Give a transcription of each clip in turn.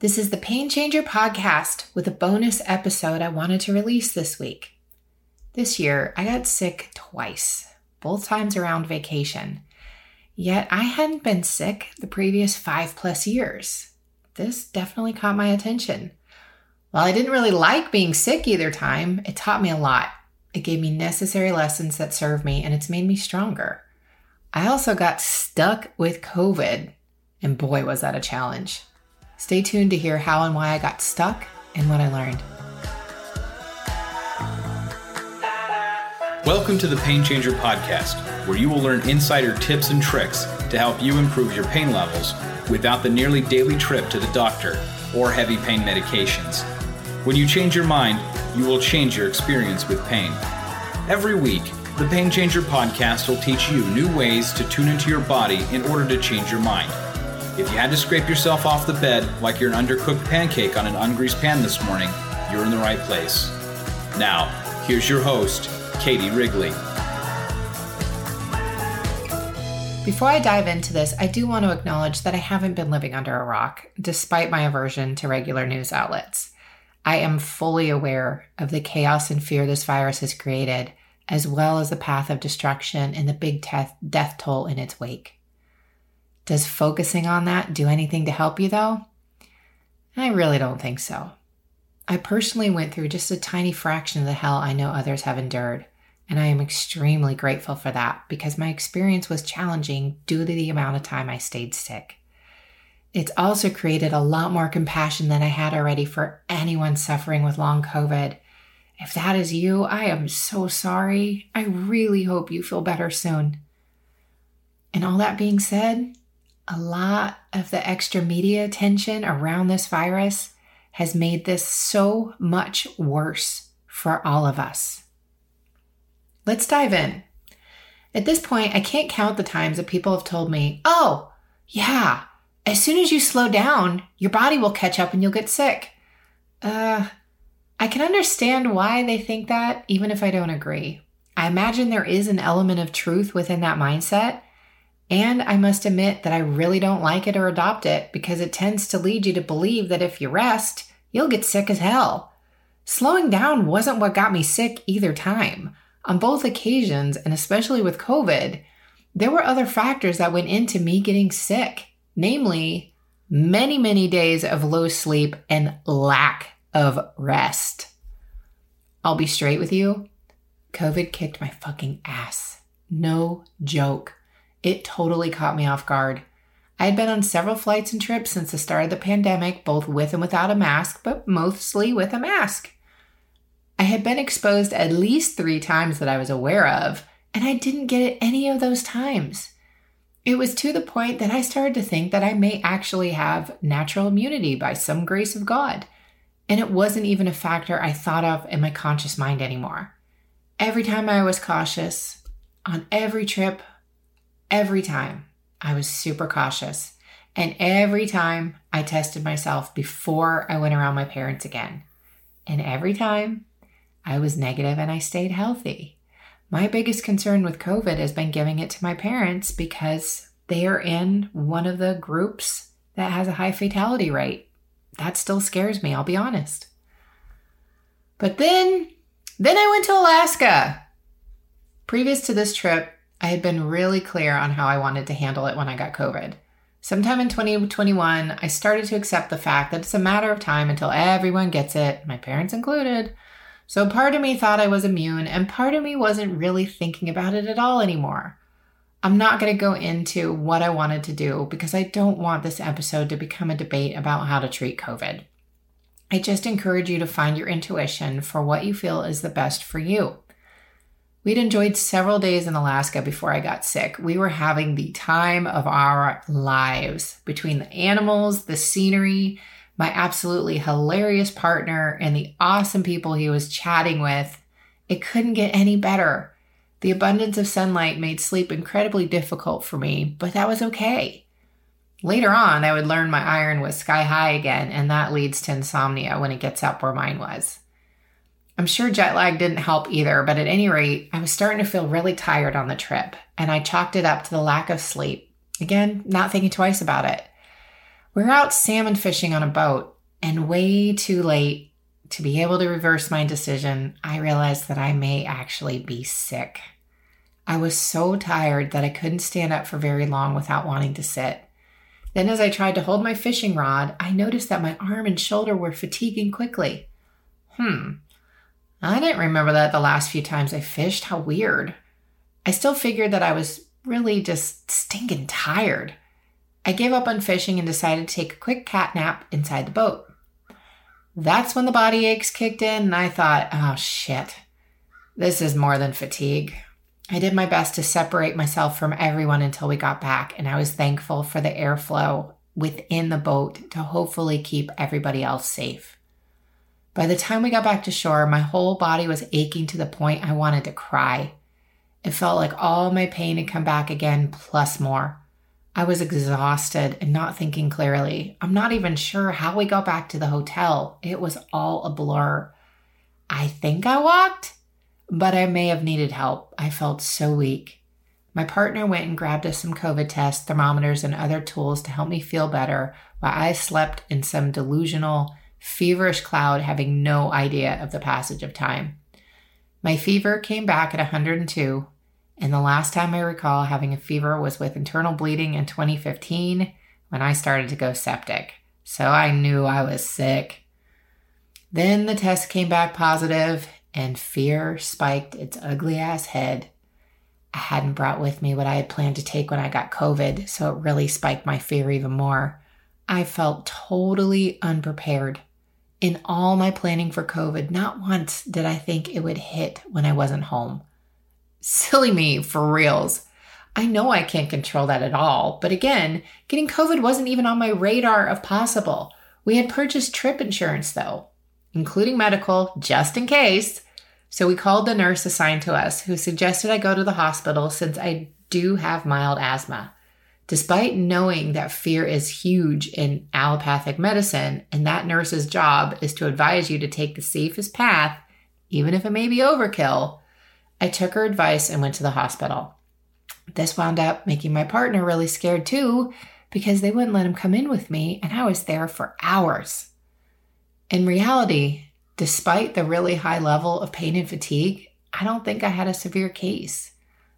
This is the Pain Changer podcast with a bonus episode I wanted to release this week. This year, I got sick twice, both times around vacation. Yet I hadn't been sick the previous five plus years. This definitely caught my attention. While I didn't really like being sick either time, it taught me a lot. It gave me necessary lessons that served me, and it's made me stronger. I also got stuck with COVID, and boy, was that a challenge. Stay tuned to hear how and why I got stuck and what I learned. Welcome to the Pain Changer Podcast, where you will learn insider tips and tricks to help you improve your pain levels without the nearly daily trip to the doctor or heavy pain medications. When you change your mind, you will change your experience with pain. Every week, the Pain Changer Podcast will teach you new ways to tune into your body in order to change your mind. If you had to scrape yourself off the bed like you're an undercooked pancake on an ungreased pan this morning, you're in the right place. Now, here's your host, Katie Wrigley. Before I dive into this, I do want to acknowledge that I haven't been living under a rock, despite my aversion to regular news outlets. I am fully aware of the chaos and fear this virus has created, as well as the path of destruction and the big death, death toll in its wake. Does focusing on that do anything to help you, though? I really don't think so. I personally went through just a tiny fraction of the hell I know others have endured, and I am extremely grateful for that because my experience was challenging due to the amount of time I stayed sick. It's also created a lot more compassion than I had already for anyone suffering with long COVID. If that is you, I am so sorry. I really hope you feel better soon. And all that being said, a lot of the extra media attention around this virus has made this so much worse for all of us. Let's dive in. At this point, I can't count the times that people have told me, oh, yeah, as soon as you slow down, your body will catch up and you'll get sick. Uh, I can understand why they think that, even if I don't agree. I imagine there is an element of truth within that mindset, and I must admit that I really don't like it or adopt it because it tends to lead you to believe that if you rest, you'll get sick as hell. Slowing down wasn't what got me sick either time. On both occasions, and especially with COVID, there were other factors that went into me getting sick, namely, many, many days of low sleep and lack of rest. I'll be straight with you. COVID kicked my fucking ass. No joke. It totally caught me off guard. I had been on several flights and trips since the start of the pandemic, both with and without a mask, but mostly with a mask. I had been exposed at least three times that I was aware of, and I didn't get it any of those times. It was to the point that I started to think that I may actually have natural immunity by some grace of God, and it wasn't even a factor I thought of in my conscious mind anymore. Every time I was cautious, on every trip, Every time I was super cautious. And every time I tested myself before I went around my parents again. And every time I was negative and I stayed healthy. My biggest concern with COVID has been giving it to my parents because they are in one of the groups that has a high fatality rate. That still scares me, I'll be honest. But then, then I went to Alaska. Previous to this trip, I had been really clear on how I wanted to handle it when I got COVID. Sometime in 2021, I started to accept the fact that it's a matter of time until everyone gets it, my parents included. So part of me thought I was immune, and part of me wasn't really thinking about it at all anymore. I'm not going to go into what I wanted to do because I don't want this episode to become a debate about how to treat COVID. I just encourage you to find your intuition for what you feel is the best for you. We'd enjoyed several days in Alaska before I got sick. We were having the time of our lives between the animals, the scenery, my absolutely hilarious partner, and the awesome people he was chatting with. It couldn't get any better. The abundance of sunlight made sleep incredibly difficult for me, but that was okay. Later on, I would learn my iron was sky high again, and that leads to insomnia when it gets up where mine was. I'm sure jet lag didn't help either, but at any rate, I was starting to feel really tired on the trip, and I chalked it up to the lack of sleep. Again, not thinking twice about it. We're out salmon fishing on a boat, and way too late to be able to reverse my decision, I realized that I may actually be sick. I was so tired that I couldn't stand up for very long without wanting to sit. Then, as I tried to hold my fishing rod, I noticed that my arm and shoulder were fatiguing quickly. Hmm, I didn't remember that the last few times I fished. How weird. I still figured that I was really just stinking tired. I gave up on fishing and decided to take a quick cat nap inside the boat. That's when the body aches kicked in, and I thought, oh shit, this is more than fatigue. I did my best to separate myself from everyone until we got back, and I was thankful for the airflow within the boat to hopefully keep everybody else safe. By the time we got back to shore, my whole body was aching to the point I wanted to cry. It felt like all my pain had come back again, plus more. I was exhausted and not thinking clearly. I'm not even sure how we got back to the hotel. It was all a blur. I think I walked, but I may have needed help. I felt so weak. My partner went and grabbed us some COVID tests, thermometers, and other tools to help me feel better while I slept in some delusional, feverish cloud, having no idea of the passage of time. My fever came back at 102, and the last time I recall having a fever was with internal bleeding in 2015 when I started to go septic. So I knew I was sick. Then the test came back positive, and fear spiked its ugly ass head. I hadn't brought with me what I had planned to take when I got COVID, so it really spiked my fear even more. I felt totally unprepared. In all my planning for COVID, not once did I think it would hit when I wasn't home. Silly me, for reals. I know I can't control that at all, but again, getting COVID wasn't even on my radar of possible. We had purchased trip insurance though, including medical, just in case. So we called the nurse assigned to us, who suggested I go to the hospital since I do have mild asthma. Despite knowing that fear is huge in allopathic medicine, and that nurse's job is to advise you to take the safest path, even if it may be overkill, I took her advice and went to the hospital. This wound up making my partner really scared too because they wouldn't let him come in with me, and I was there for hours. In reality, despite the really high level of pain and fatigue, I don't think I had a severe case.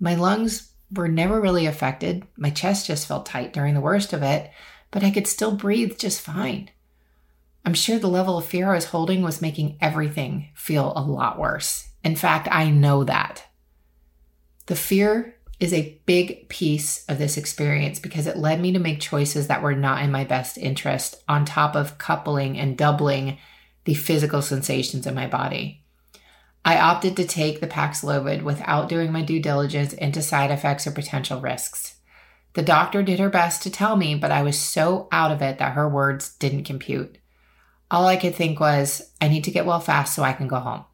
My lungs were never really affected. My chest just felt tight during the worst of it, but I could still breathe just fine. I'm sure the level of fear I was holding was making everything feel a lot worse. In fact, I know that. The fear is a big piece of this experience because it led me to make choices that were not in my best interest, on top of coupling and doubling the physical sensations in my body. I opted to take the Paxlovid without doing my due diligence into side effects or potential risks. The doctor did her best to tell me, but I was so out of it that her words didn't compute. All I could think was, I need to get well fast so I can go home.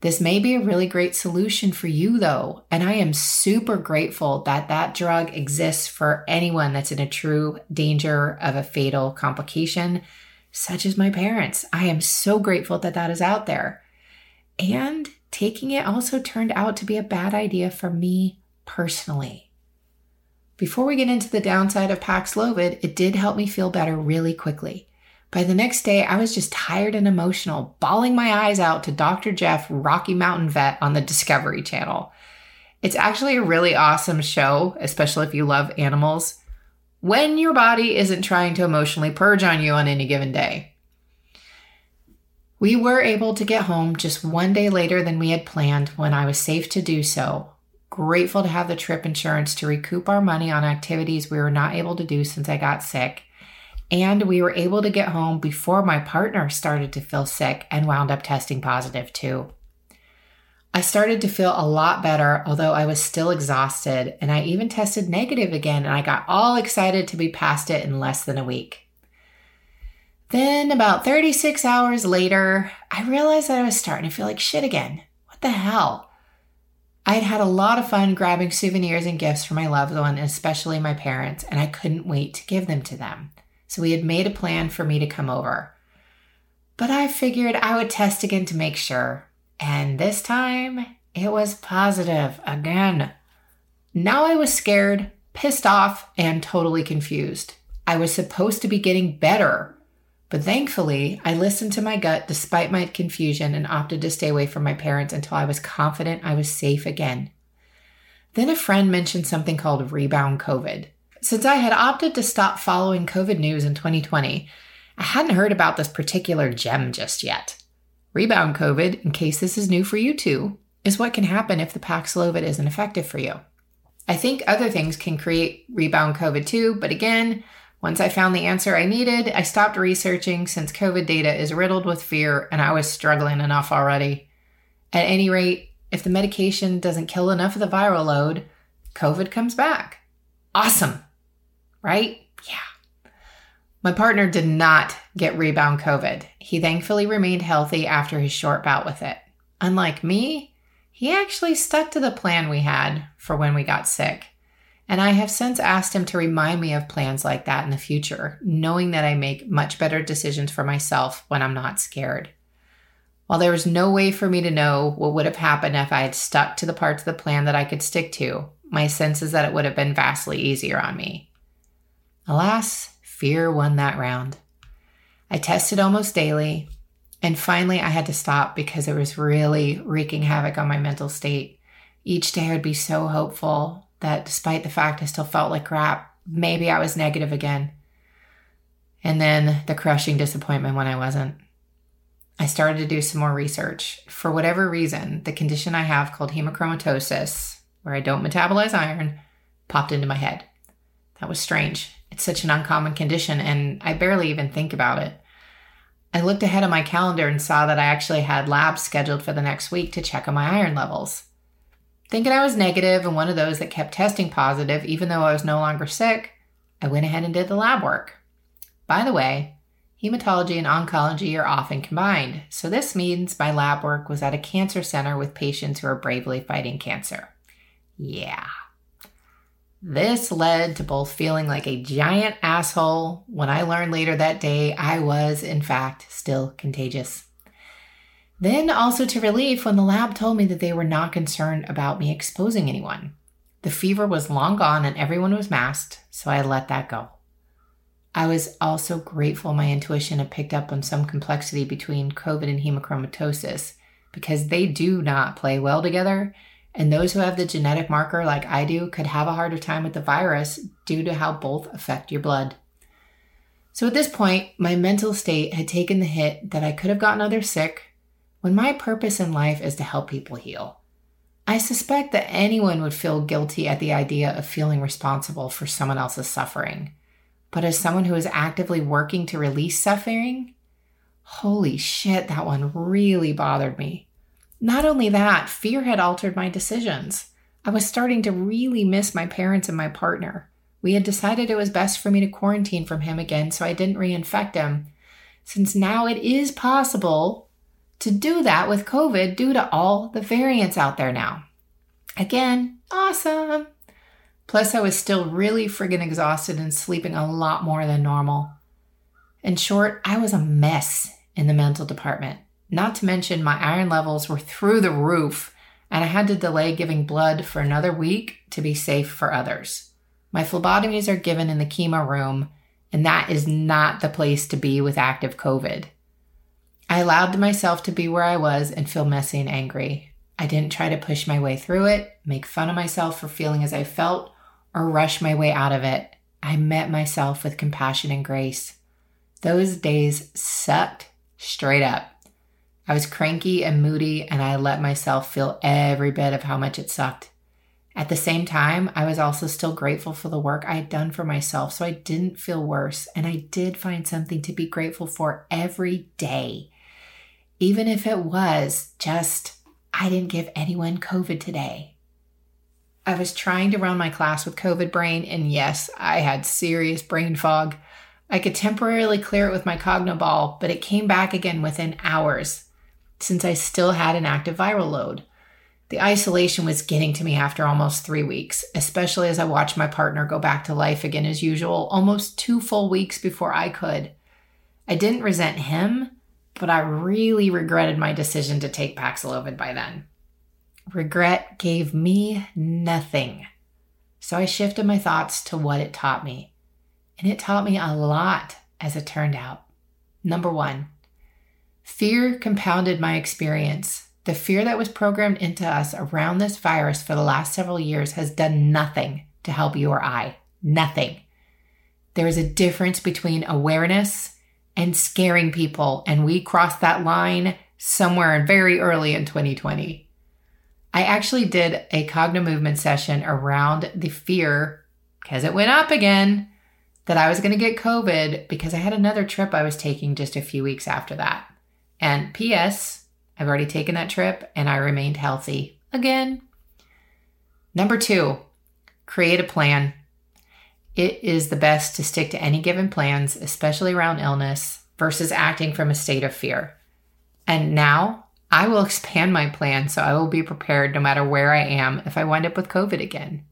This may be a really great solution for you, though. And I am super grateful that that drug exists for anyone that's in a true danger of a fatal complication, such as my parents. I am so grateful that that is out there. And taking it also turned out to be a bad idea for me personally. Before we get into the downside of Paxlovid, it did help me feel better really quickly. By the next day, I was just tired and emotional, bawling my eyes out to Dr. Jeff, Rocky Mountain Vet on the Discovery Channel. It's actually a really awesome show, especially if you love animals, when your body isn't trying to emotionally purge on you on any given day. We were able to get home just one day later than we had planned when I was safe to do so. Grateful to have the trip insurance to recoup our money on activities we were not able to do since I got sick and we were able to get home before my partner started to feel sick and wound up testing positive too. I started to feel a lot better, although I was still exhausted, and I even tested negative again, and I got all excited to be past it in less than a week. Then, about 36 hours later, I realized that I was starting to feel like shit again. What the hell? I had had a lot of fun grabbing souvenirs and gifts for my loved one, especially my parents, and I couldn't wait to give them to them so we had made a plan for me to come over. But I figured I would test again to make sure, and this time it was positive again. Now I was scared, pissed off, and totally confused. I was supposed to be getting better. But thankfully, I listened to my gut despite my confusion and opted to stay away from my parents until I was confident I was safe again. Then a friend mentioned something called rebound COVID. Since I had opted to stop following COVID news in 2020, I hadn't heard about this particular gem just yet. Rebound COVID, in case this is new for you too, is what can happen if the Paxlovid isn't effective for you. I think other things can create rebound COVID too, but again, once I found the answer I needed, I stopped researching since COVID data is riddled with fear and I was struggling enough already. At any rate, if the medication doesn't kill enough of the viral load, COVID comes back. Awesome, right? Yeah. My partner did not get rebound COVID. He thankfully remained healthy after his short bout with it. Unlike me, he actually stuck to the plan we had for when we got sick. And I have since asked him to remind me of plans like that in the future, knowing that I make much better decisions for myself when I'm not scared. While there was no way for me to know what would have happened if I had stuck to the parts of the plan that I could stick to, my sense is that it would have been vastly easier on me. Alas, fear won that round. I tested almost daily, and finally, I had to stop because it was really wreaking havoc on my mental state. Each day I would be so hopeful that despite the fact I still felt like crap, maybe I was negative again. And then the crushing disappointment when I wasn't. I started to do some more research. For whatever reason, the condition I have called hemochromatosis, where I don't metabolize iron, popped into my head. That was strange. It's such an uncommon condition, and I barely even think about it. I looked ahead on my calendar and saw that I actually had labs scheduled for the next week to check on my iron levels. Thinking I was negative and one of those that kept testing positive, even though I was no longer sick, I went ahead and did the lab work. By the way, hematology and oncology are often combined, so this means my lab work was at a cancer center with patients who are bravely fighting cancer. Yeah. This led to both feeling like a giant asshole when I learned later that day I was, in fact, still contagious. Then also to relief when the lab told me that they were not concerned about me exposing anyone. The fever was long gone and everyone was masked, so I let that go. I was also grateful my intuition had picked up on some complexity between COVID and hemochromatosis because they do not play well together and those who have the genetic marker, like I do, could have a harder time with the virus due to how both affect your blood. So at this point, my mental state had taken the hit that I could have gotten others sick when my purpose in life is to help people heal. I suspect that anyone would feel guilty at the idea of feeling responsible for someone else's suffering. But as someone who is actively working to release suffering, holy shit, that one really bothered me. Not only that, fear had altered my decisions. I was starting to really miss my parents and my partner. We had decided it was best for me to quarantine from him again so I didn't reinfect him. Since now it is possible to do that with COVID due to all the variants out there now. Again, awesome. Plus, I was still really friggin' exhausted and sleeping a lot more than normal. In short, I was a mess in the mental department. Not to mention, my iron levels were through the roof, and I had to delay giving blood for another week to be safe for others. My phlebotomies are given in the chemo room, and that is not the place to be with active COVID. I allowed myself to be where I was and feel messy and angry. I didn't try to push my way through it, make fun of myself for feeling as I felt, or rush my way out of it. I met myself with compassion and grace. Those days sucked straight up. I was cranky and moody, and I let myself feel every bit of how much it sucked. At the same time, I was also still grateful for the work I had done for myself, so I didn't feel worse, and I did find something to be grateful for every day. Even if it was just, I didn't give anyone COVID today. I was trying to run my class with COVID brain, and yes, I had serious brain fog. I could temporarily clear it with my Cognoball, but it came back again within hours since I still had an active viral load. The isolation was getting to me after almost three weeks, especially as I watched my partner go back to life again as usual, almost two full weeks before I could. I didn't resent him, but I really regretted my decision to take Paxlovid by then. Regret gave me nothing. So I shifted my thoughts to what it taught me. and it taught me a lot as it turned out. Number one, fear compounded my experience. The fear that was programmed into us around this virus for the last several years has done nothing to help you or I. Nothing. There is a difference between awareness and scaring people, and we crossed that line somewhere very early in 2020. I actually did a cognitive movement session around the fear, because it went up again, that I was going to get COVID because I had another trip I was taking just a few weeks after that. And P.S., I've already taken that trip and I remained healthy again. Number two, create a plan. It is the best to stick to any given plans, especially around illness, versus acting from a state of fear. And now I will expand my plan so I will be prepared no matter where I am if I wind up with COVID again.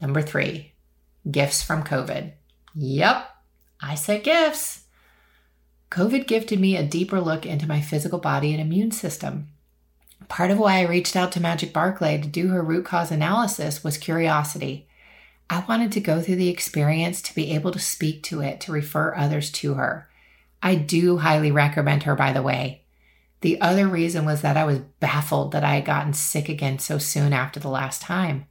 Number three, gifts from COVID. Yep, I said gifts. COVID gifted me a deeper look into my physical body and immune system. Part of why I reached out to Magic Barclay to do her root cause analysis was curiosity. I wanted to go through the experience to be able to speak to it, to refer others to her. I do highly recommend her, by the way. The other reason was that I was baffled that I had gotten sick again so soon after the last time.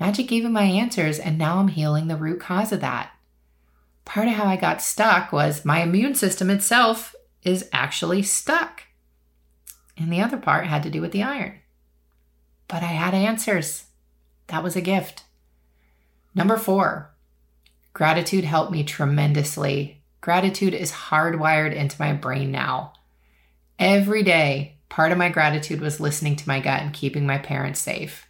Magic gave me my answers, and now I'm healing the root cause of that. Part of how I got stuck was my immune system itself is actually stuck. And the other part had to do with the iron. But I had answers. That was a gift. Number four, gratitude helped me tremendously. Gratitude is hardwired into my brain now. Every day, part of my gratitude was listening to my gut and keeping my parents safe.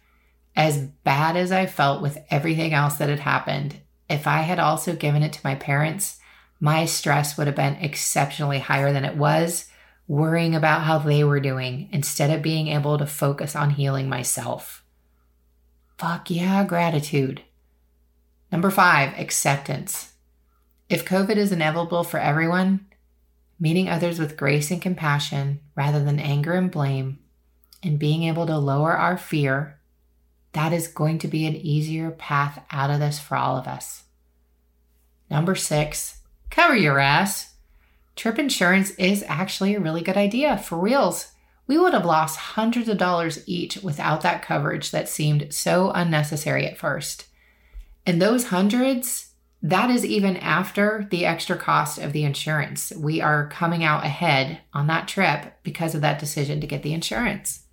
As bad as I felt with everything else that had happened, if I had also given it to my parents, my stress would have been exceptionally higher than it was, worrying about how they were doing instead of being able to focus on healing myself. Fuck yeah, gratitude. Number five, acceptance. If COVID is inevitable for everyone, meeting others with grace and compassion rather than anger and blame, and being able to lower our fear, that is going to be an easier path out of this for all of us. Number six, cover your ass. Trip insurance is actually a really good idea for reals. We would have lost hundreds of dollars each without that coverage that seemed so unnecessary at first. And those hundreds, that is even after the extra cost of the insurance. We are coming out ahead on that trip because of that decision to get the insurance.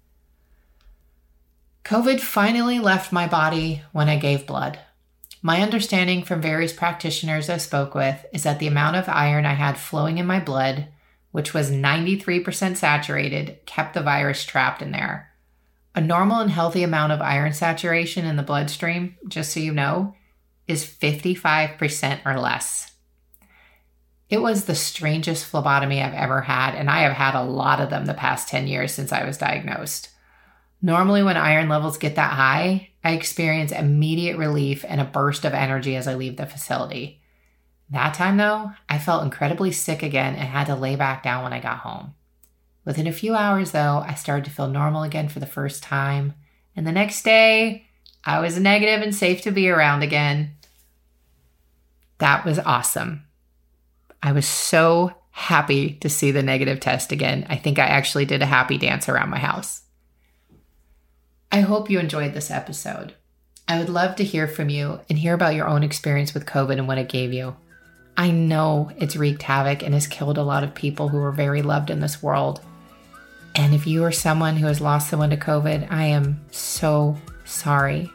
COVID finally left my body when I gave blood. My understanding from various practitioners I spoke with is that the amount of iron I had flowing in my blood, which was 93% saturated, kept the virus trapped in there. A normal and healthy amount of iron saturation in the bloodstream, just so you know, is 55% or less. It was the strangest phlebotomy I've ever had, and I have had a lot of them the past 10 years since I was diagnosed. Normally, when iron levels get that high, I experience immediate relief and a burst of energy as I leave the facility. That time, though, I felt incredibly sick again and had to lay back down when I got home. Within a few hours, though, I started to feel normal again for the first time, and the next day, I was negative and safe to be around again. That was awesome. I was so happy to see the negative test again. I think I actually did a happy dance around my house. I hope you enjoyed this episode. I would love to hear from you and hear about your own experience with COVID and what it gave you. I know it's wreaked havoc and has killed a lot of people who are very loved in this world. And if you are someone who has lost someone to COVID, I am so sorry.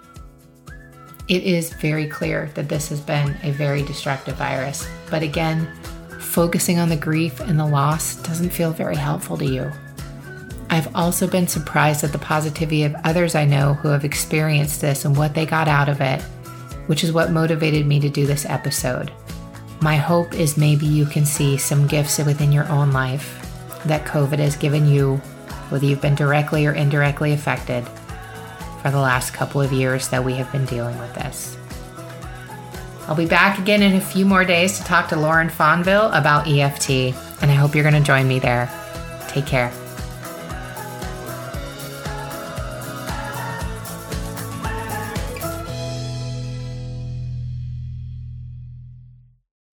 It is very clear that this has been a very destructive virus, but again, focusing on the grief and the loss doesn't feel very helpful to you. I've also been surprised at the positivity of others I know who have experienced this and what they got out of it, which is what motivated me to do this episode. My hope is maybe you can see some gifts within your own life that COVID has given you, whether you've been directly or indirectly affected for the last couple of years that we have been dealing with this. I'll be back again in a few more days to talk to Lauren Fonville about EFT, and I hope you're going to join me there. Take care.